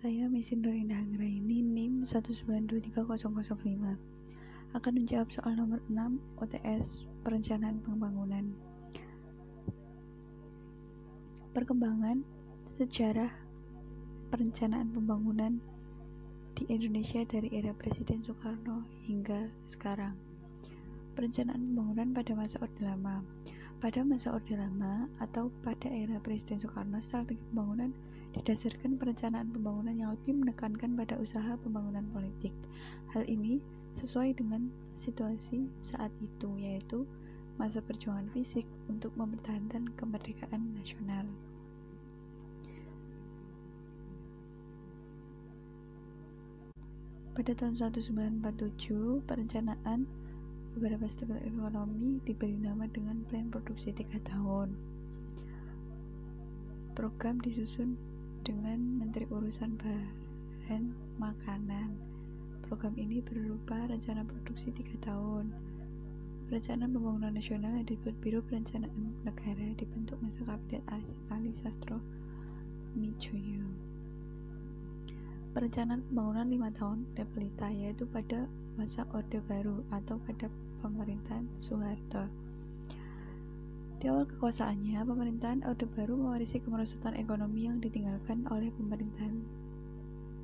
Saya Mesin Indah Anggraini NIM 1923005 akan menjawab soal nomor 6 OTS Perencanaan Pembangunan. Perkembangan sejarah perencanaan pembangunan di Indonesia dari era Presiden Soekarno hingga sekarang. Perencanaan pembangunan pada masa Orde Lama. Pada masa Orde Lama atau pada era Presiden Soekarno, strategi pembangunan didasarkan perencanaan pembangunan yang lebih menekankan pada usaha pembangunan politik. Hal ini sesuai dengan situasi saat itu, yaitu masa perjuangan fisik untuk mempertahankan kemerdekaan nasional. Pada tahun 1947, perencanaan beberapa step ekonomi diberi nama dengan plan produksi tiga tahun. Program disusun dengan Menteri Urusan Bahan Makanan. Program ini berupa rencana produksi tiga tahun. Perencanaan Pembangunan Nasional yang dibuat Biro Perencanaan Negara dibentuk masa Kabinet Ali Sastro Mijoyo. Perencanaan pembangunan lima tahun Repelita yaitu pada masa Orde Baru atau pada pemerintahan Soeharto. Di awal kekuasaannya, pemerintahan Orde Baru mewarisi kemerosotan ekonomi yang ditinggalkan oleh pemerintahan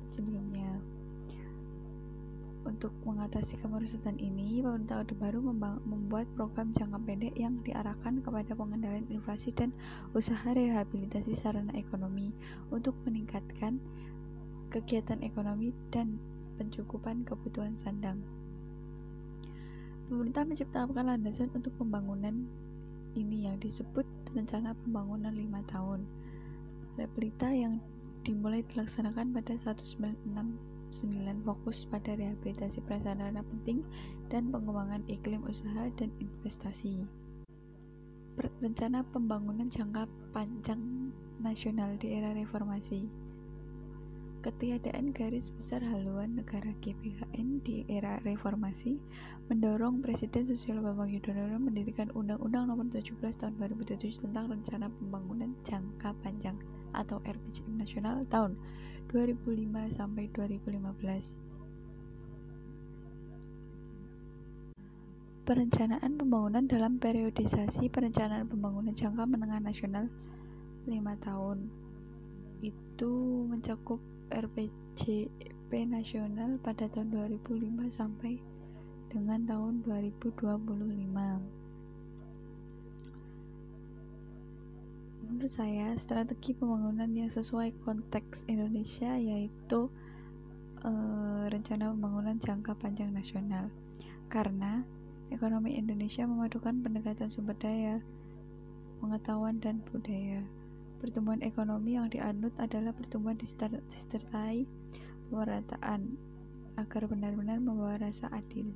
sebelumnya. Untuk mengatasi kemerosotan ini, pemerintah Orde Baru membuat program jangka pendek yang diarahkan kepada pengendalian inflasi dan usaha rehabilitasi sarana ekonomi untuk meningkatkan kegiatan ekonomi dan pencukupan kebutuhan sandang. Pemerintah menciptakan landasan untuk pembangunan ini yang disebut rencana pembangunan lima tahun. Repelita yang dimulai dilaksanakan pada 1969 fokus pada rehabilitasi prasarana penting dan pengembangan iklim usaha dan investasi. Rencana pembangunan jangka panjang nasional di era reformasi. Ketiadaan garis besar haluan negara GBHN di era reformasi mendorong Presiden Susilo Bambang Yudhoyono mendirikan Undang-Undang Nomor 17 Tahun 2007 tentang Rencana Pembangunan Jangka Panjang atau RPJM Nasional tahun 2005 sampai 2015. Perencanaan pembangunan dalam periodisasi perencanaan pembangunan jangka menengah nasional 5 tahun itu mencakup RPJP nasional pada tahun 2005 sampai dengan tahun 2025. Menurut saya, strategi pembangunan yang sesuai konteks Indonesia yaitu uh, rencana pembangunan jangka panjang nasional. Karena ekonomi Indonesia memadukan pendekatan sumber daya, pengetahuan dan budaya. Pertumbuhan ekonomi yang dianut adalah pertumbuhan disertai pemerataan agar benar-benar membawa rasa adil.